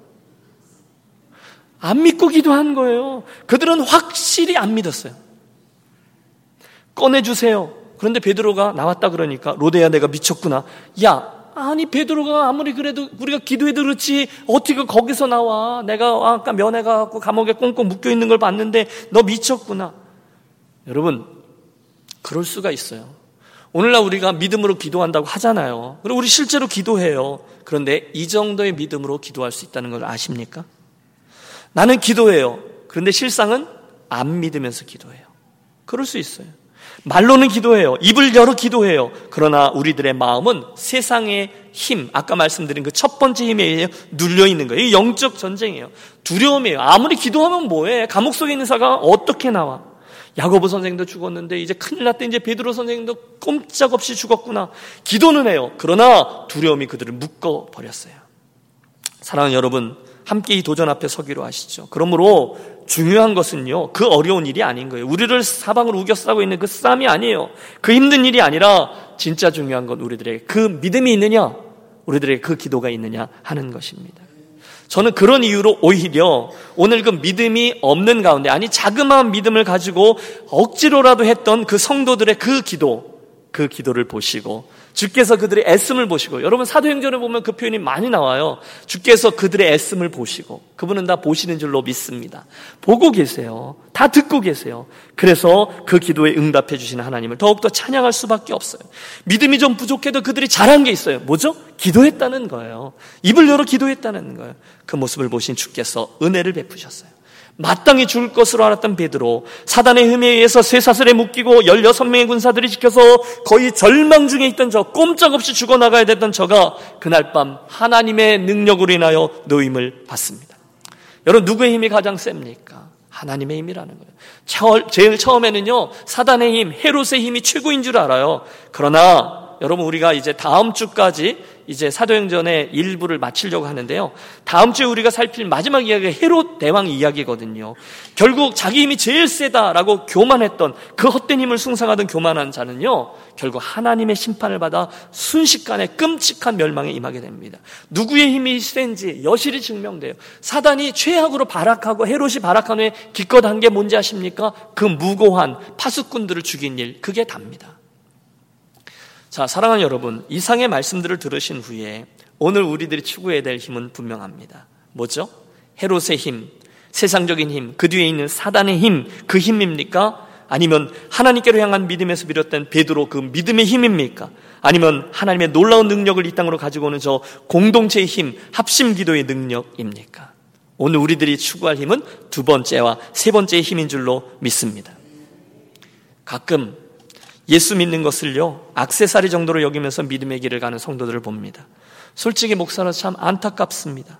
안 믿고 기도한 거예요. 그들은 확실히 안 믿었어요. 꺼내 주세요. 그런데 베드로가 나왔다 그러니까 로데야 내가 미쳤구나. 야, 아니 베드로가 아무리 그래도 우리가 기도해도 그렇지. 어떻게 거기서 나와? 내가 아까 면회 가 갖고 감옥에 꽁꽁 묶여 있는 걸 봤는데 너 미쳤구나. 여러분 그럴 수가 있어요. 오늘날 우리가 믿음으로 기도한다고 하잖아요. 그리고 우리 실제로 기도해요. 그런데 이 정도의 믿음으로 기도할 수 있다는 걸 아십니까? 나는 기도해요. 그런데 실상은 안 믿으면서 기도해요. 그럴 수 있어요 말로는 기도해요. 입을 열어 기도해요. 그러나 우리들의 마음은 세상의 힘, 아까 말씀드린 그 첫 번째 힘에 눌려 있는 거예요. 이 영적 전쟁이에요. 두려움이에요. 아무리 기도하면 뭐해? 감옥 속에 있는 사가 어떻게 나와? 야고보 선생도 죽었는데 이제 큰일 났대. 이제 베드로 선생도 꼼짝없이 죽었구나. 기도는 해요. 그러나 두려움이 그들을 묶어 버렸어요. 사랑하는 여러분, 함께 이 도전 앞에 서기로 하시죠. 그러므로 중요한 것은요, 그 어려운 일이 아닌 거예요. 우리를 사방으로 우겨 싸고 있는 그 싸움이 아니에요. 그 힘든 일이 아니라 진짜 중요한 건 우리들의 그 믿음이 있느냐, 우리들의 그 기도가 있느냐 하는 것입니다. 저는 그런 이유로 오히려 오늘 그 믿음이 없는 가운데, 아니, 자그마한 믿음을 가지고 억지로라도 했던 그 성도들의 그 기도, 그 기도를 보시고 주께서 그들의 애씀을 보시고 여러분 사도행전을 보면 그 표현이 많이 나와요. 주께서 그들의 애씀을 보시고 그분은 다 보시는 줄로 믿습니다. 보고 계세요. 다 듣고 계세요. 그래서 그 기도에 응답해 주시는 하나님을 더욱더 찬양할 수밖에 없어요. 믿음이 좀 부족해도 그들이 잘한 게 있어요. 뭐죠? 기도했다는 거예요. 입을 열어 기도했다는 거예요. 그 모습을 보신 주께서 은혜를 베푸셨어요. 마땅히 죽을 것으로 알았던 베드로 사단의 흠에 의해서 쇠사슬에 묶이고 16명의 군사들이 지켜서 거의 절망 중에 있던 저 꼼짝없이 죽어나가야 됐던 저가 그날 밤 하나님의 능력으로 인하여 노임을 받습니다. 여러분 누구의 힘이 가장 셉니까? 하나님의 힘이라는 거예요. 제일 처음에는요 사단의 힘, 헤롯의 힘이 최고인 줄 알아요. 그러나 여러분 우리가 이제 다음 주까지 이제 사도행전의 일부를 마치려고 하는데요. 다음 주에 우리가 살필 마지막 이야기가 헤롯 대왕 이야기거든요. 결국 자기 힘이 제일 세다라고 교만했던 그 헛된 힘을 숭상하던 교만한 자는요. 결국 하나님의 심판을 받아 순식간에 끔찍한 멸망에 임하게 됩니다. 누구의 힘이 센지 여실히 증명돼요. 사단이 최악으로 발악하고 헤롯이 발악한 후에 기껏 한 게 뭔지 아십니까? 그 무고한 파수꾼들을 죽인 일 그게 답니다. 자, 사랑하는 여러분, 이상의 말씀들을 들으신 후에 오늘 우리들이 추구해야 될 힘은 분명합니다. 뭐죠? 헤롯의 힘, 세상적인 힘, 그 뒤에 있는 사단의 힘, 그 힘입니까? 아니면 하나님께로 향한 믿음에서 비롯된 베드로 그 믿음의 힘입니까? 아니면 하나님의 놀라운 능력을 이 땅으로 가지고 오는 저 공동체의 힘, 합심 기도의 능력입니까? 오늘 우리들이 추구할 힘은 두 번째와 세 번째의 힘인 줄로 믿습니다. 가끔 예수 믿는 것을요, 악세사리 정도로 여기면서 믿음의 길을 가는 성도들을 봅니다. 솔직히 목사로서 참 안타깝습니다.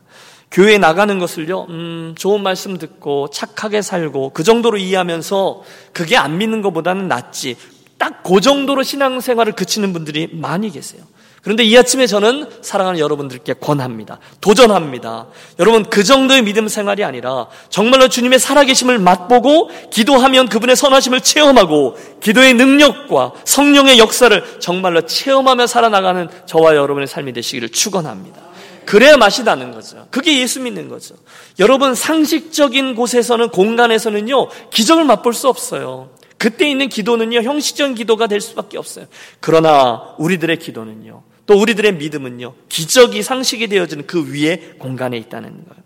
교회에 나가는 것을요, 음, 좋은 말씀 듣고 착하게 살고 그 정도로 이해하면서 그게 안 믿는 것보다는 낫지. 딱 그 정도로 신앙생활을 그치는 분들이 많이 계세요. 그런데 이 아침에 저는 사랑하는 여러분들께 권합니다. 도전합니다. 여러분, 그 정도의 믿음 생활이 아니라 정말로 주님의 살아계심을 맛보고 기도하면 그분의 선하심을 체험하고 기도의 능력과 성령의 역사를 정말로 체험하며 살아나가는 저와 여러분의 삶이 되시기를 축원합니다. 그래야 맛이 나는 거죠. 그게 예수 믿는 거죠. 여러분 상식적인 곳에서는 공간에서는요 기적을 맛볼 수 없어요. 그때 있는 기도는요 형식적인 기도가 될 수밖에 없어요. 그러나 우리들의 기도는요 또 우리들의 믿음은요, 기적이 상식이 되어지는 그 위에 공간에 있다는 거예요.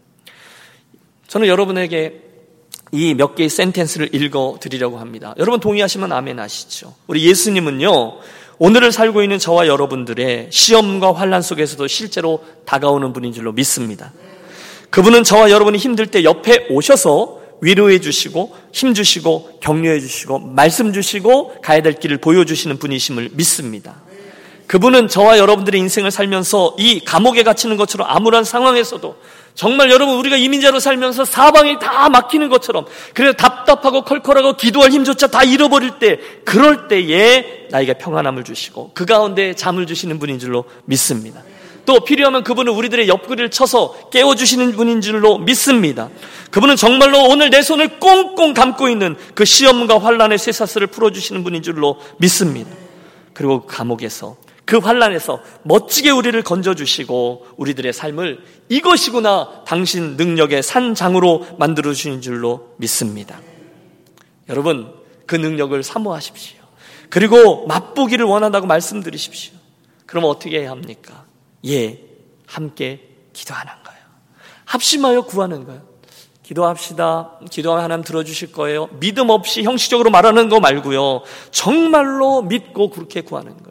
저는 여러분에게 이 몇 개의 센텐스를 읽어 드리려고 합니다. 여러분 동의하시면 아멘 하시죠. 우리 예수님은요, 오늘을 살고 있는 저와 여러분들의 시험과 환란 속에서도 실제로 다가오는 분인 줄로 믿습니다. 그분은 저와 여러분이 힘들 때 옆에 오셔서 위로해 주시고 힘 주시고 격려해 주시고 말씀 주시고 가야 될 길을 보여 주시는 분이심을 믿습니다. 그분은 저와 여러분들의 인생을 살면서 이 감옥에 갇히는 것처럼 아무런 상황에서도 정말 여러분 우리가 이민자로 살면서 사방이 다 막히는 것처럼 그래서 답답하고 컬컬하고 기도할 힘조차 다 잃어버릴 때 그럴 때에 나에게 평안함을 주시고 그 가운데 잠을 주시는 분인 줄로 믿습니다. 또 필요하면 그분은 우리들의 옆구리를 쳐서 깨워주시는 분인 줄로 믿습니다. 그분은 정말로 오늘 내 손을 꽁꽁 감고 있는 그 시험과 환란의 쇠사슬을 풀어주시는 분인 줄로 믿습니다. 그리고 감옥에서 그 환란에서 멋지게 우리를 건져주시고 우리들의 삶을 이것이구나 당신 능력의 산장으로 만들어 주신 줄로 믿습니다. 여러분 그 능력을 사모하십시오. 그리고 맛보기를 원한다고 말씀드리십시오. 그럼 어떻게 해야 합니까? 예, 함께 기도하는 거예요. 합심하여 구하는 거예요. 기도합시다. 기도하면 하나님 들어주실 거예요. 믿음 없이 형식적으로 말하는 거 말고요. 정말로 믿고 그렇게 구하는 거예요.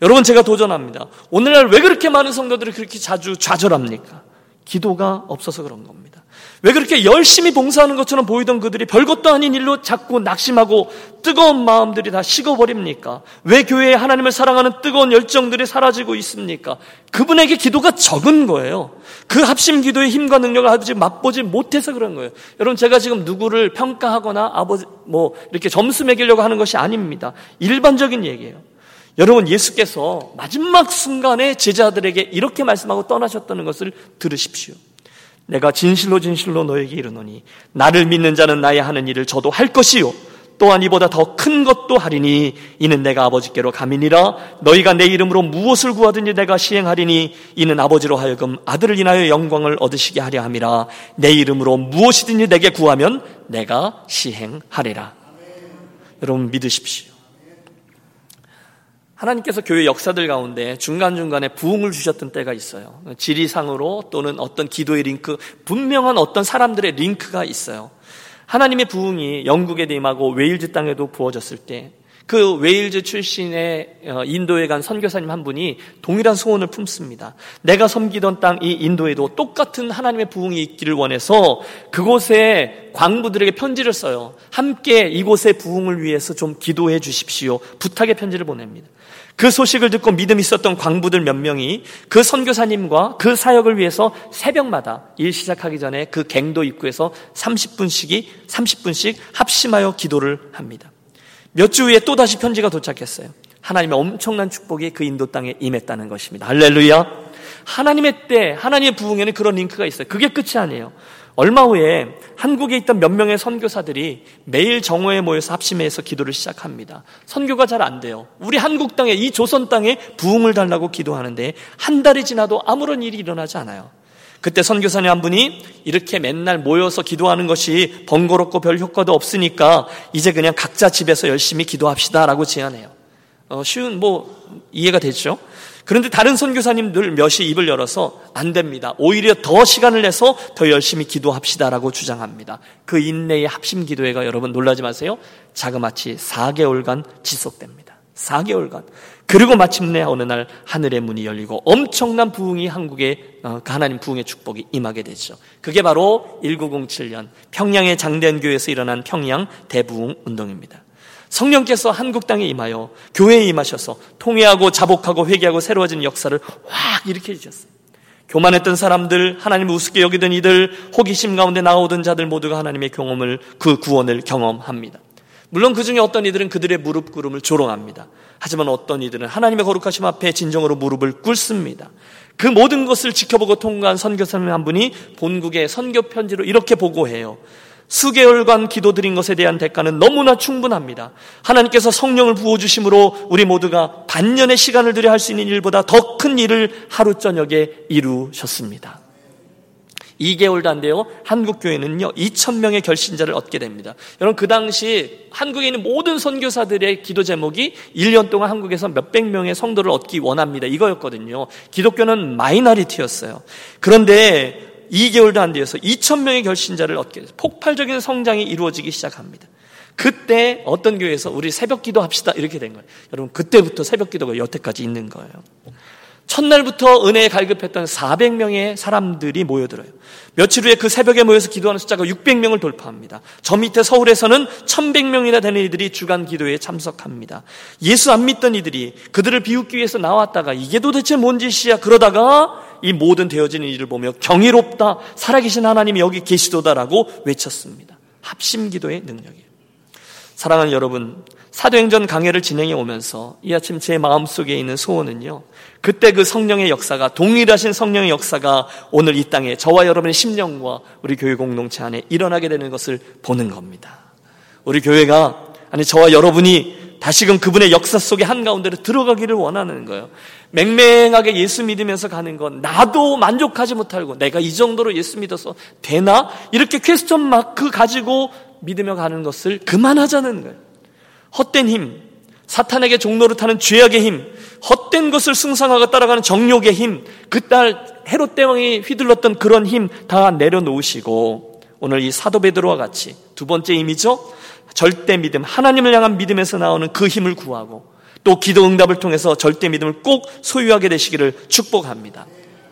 여러분 제가 도전합니다. 오늘날 왜 그렇게 많은 성도들이 그렇게 자주 좌절합니까? 기도가 없어서 그런 겁니다. 왜 그렇게 열심히 봉사하는 것처럼 보이던 그들이 별것도 아닌 일로 자꾸 낙심하고 뜨거운 마음들이 다 식어버립니까? 왜 교회에 하나님을 사랑하는 뜨거운 열정들이 사라지고 있습니까? 그분에게 기도가 적은 거예요. 그 합심 기도의 힘과 능력을 아직 맛보지 못해서 그런 거예요. 여러분 제가 지금 누구를 평가하거나 아버지 뭐 이렇게 점수 매기려고 하는 것이 아닙니다. 일반적인 얘기예요. 여러분 예수께서 마지막 순간에 제자들에게 이렇게 말씀하고 떠나셨다는 것을 들으십시오. 내가 진실로 진실로 너에게 이르노니 나를 믿는 자는 나의 하는 일을 저도 할 것이요. 또한 이보다 더 큰 것도 하리니 이는 내가 아버지께로 가미니라. 너희가 내 이름으로 무엇을 구하든지 내가 시행하리니 이는 아버지로 하여금 아들을 인하여 영광을 얻으시게 하려 함이라. 내 이름으로 무엇이든지 내게 구하면 내가 시행하리라. 여러분 믿으십시오 하나님께서 교회 역사들 가운데 중간중간에 부흥을 주셨던 때가 있어요. 지리상으로 또는 어떤 기도의 링크, 분명한 어떤 사람들의 링크가 있어요. 하나님의 부흥이 영국에 임하고 웨일즈 땅에도 부어졌을 때, 그 웨일즈 출신의 어, 인도에 간 선교사님 한 분이 동일한 소원을 품습니다. 내가 섬기던 땅 이 인도에도 똑같은 하나님의 부흥이 있기를 원해서 그곳에 광부들에게 편지를 써요. 함께 이곳의 부흥을 위해서 좀 기도해 주십시오. 부탁의 편지를 보냅니다. 그 소식을 듣고 믿음 있었던 광부들 몇 명이 그 선교사님과 그 사역을 위해서 새벽마다 일 시작하기 전에 그 갱도 입구에서 30분씩이 30분씩 합심하여 기도를 합니다. 몇 주 후에 또다시 편지가 도착했어요. 하나님의 엄청난 축복이 그 인도 땅에 임했다는 것입니다. 할렐루야. 하나님의 때, 하나님의 부흥에는 그런 링크가 있어요. 그게 끝이 아니에요. 얼마 후에 한국에 있던 몇 명의 선교사들이 매일 정오에 모여서 합심해서 기도를 시작합니다. 선교가 잘 안 돼요. 우리 한국 땅에 이 조선 땅에 부흥을 달라고 기도하는데 한 달이 지나도 아무런 일이 일어나지 않아요. 그때 선교사님 한 분이 이렇게 맨날 모여서 기도하는 것이 번거롭고 별 효과도 없으니까 이제 그냥 각자 집에서 열심히 기도합시다라고 제안해요. 어, 쉬운 뭐 이해가 되죠? 그런데 다른 선교사님들 몇이 입을 열어서 안 됩니다. 오히려 더 시간을 내서 더 열심히 기도합시다라고 주장합니다. 그 인내의 합심 기도회가 여러분 놀라지 마세요. 자그마치 4개월간 지속됩니다. 4개월간. 그리고 마침내 어느 날 하늘의 문이 열리고 엄청난 부흥이 한국에 어, 그 하나님 부흥의 축복이 임하게 되죠. 그게 바로 1907년 평양의 장대한 교회에서 일어난 평양 대부흥 운동입니다. 성령께서 한국 땅에 임하여 교회에 임하셔서 통회하고 자복하고 회개하고 새로워진 역사를 확 일으켜 주셨어요. 교만했던 사람들, 하나님을 우습게 여기던 이들, 호기심 가운데 나오던 자들 모두가 하나님의 경험을, 그 구원을 경험합니다. 물론 그 중에 어떤 이들은 그들의 무릎 꿇음을 조롱합니다. 하지만 어떤 이들은 하나님의 거룩하심 앞에 진정으로 무릎을 꿇습니다. 그 모든 것을 지켜보고 통과한 선교사님 한 분이 본국의 선교 편지로 이렇게 보고해요. 수개월간 기도드린 것에 대한 대가는 너무나 충분합니다. 하나님께서 성령을 부어주심으로 우리 모두가 반년의 시간을 들여 할 수 있는 일보다 더 큰 일을 하루 저녁에 이루셨습니다. 2개월도 안 돼요. 한국교회는요, 2,000명의 결신자를 얻게 됩니다. 여러분, 그 당시 한국에 있는 모든 선교사들의 기도 제목이 1년 동안 한국에서 몇백 명의 성도를 얻기 원합니다. 이거였거든요. 기독교는 마이너리티였어요. 그런데 2개월도 안 되어서 2천명의 결신자를 얻게 돼서 폭발적인 성장이 이루어지기 시작합니다. 그때 어떤 교회에서 우리 새벽 기도 합시다 이렇게 된 거예요. 여러분 그때부터 새벽 기도가 여태까지 있는 거예요. 첫날부터 은혜에 갈급했던 400명의 사람들이 모여들어요. 며칠 후에 그 새벽에 모여서 기도하는 숫자가 600명을 돌파합니다. 저 밑에 서울에서는 1100명이나 되는 이들이 주간 기도에 참석합니다. 예수 안 믿던 이들이 그들을 비웃기 위해서 나왔다가 이게 도대체 뭔 짓이야 그러다가 이 모든 되어지는 일을 보며 경이롭다 살아계신 하나님이 여기 계시도다라고 외쳤습니다. 합심 기도의 능력이에요. 사랑하는 여러분, 사도행전 강해를 진행해 오면서 이 아침 제 마음속에 있는 소원은요. 그때 그 성령의 역사가 동일하신 성령의 역사가 오늘 이 땅에 저와 여러분의 심령과 우리 교회 공동체 안에 일어나게 되는 것을 보는 겁니다. 우리 교회가 아니 저와 여러분이 다시금 그분의 역사 속에 한가운데로 들어가기를 원하는 거예요. 맹맹하게 예수 믿으면서 가는 건 나도 만족하지 못하고 내가 이 정도로 예수 믿어서 되나? 이렇게 퀘스천 마크 가지고 믿으며 가는 것을 그만하자는 거예요. 헛된 힘, 사탄에게 종로를 타는 죄악의 힘, 헛된 것을 승상하고 따라가는 정욕의 힘, 그딸 헤롯 대왕이 휘둘렀던 그런 힘 다 내려놓으시고 오늘 이 사도 베드로와 같이 두 번째 힘이죠. 절대 믿음, 하나님을 향한 믿음에서 나오는 그 힘을 구하고 또 기도 응답을 통해서 절대 믿음을 꼭 소유하게 되시기를 축복합니다.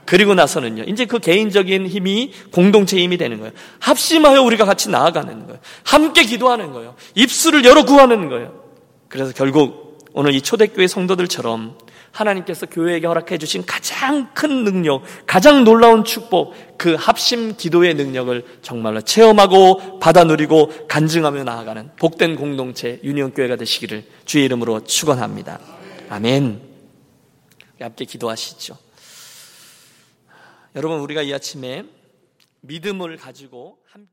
그리고 나서는요, 이제 그 개인적인 힘이 공동체 힘이 되는 거예요. 합심하여 우리가 같이 나아가는 거예요. 함께 기도하는 거예요. 입술을 열어 구하는 거예요. 그래서 결국 오늘 이 초대교회 성도들처럼 하나님께서 교회에게 허락해 주신 가장 큰 능력, 가장 놀라운 축복, 그 합심 기도의 능력을 정말로 체험하고 받아 누리고 간증하며 나아가는 복된 공동체 유니온 교회가 되시기를 주의 이름으로 축원합니다. 아멘. 함께 기도하시죠. 여러분 우리가 이 아침에 믿음을 가지고 함께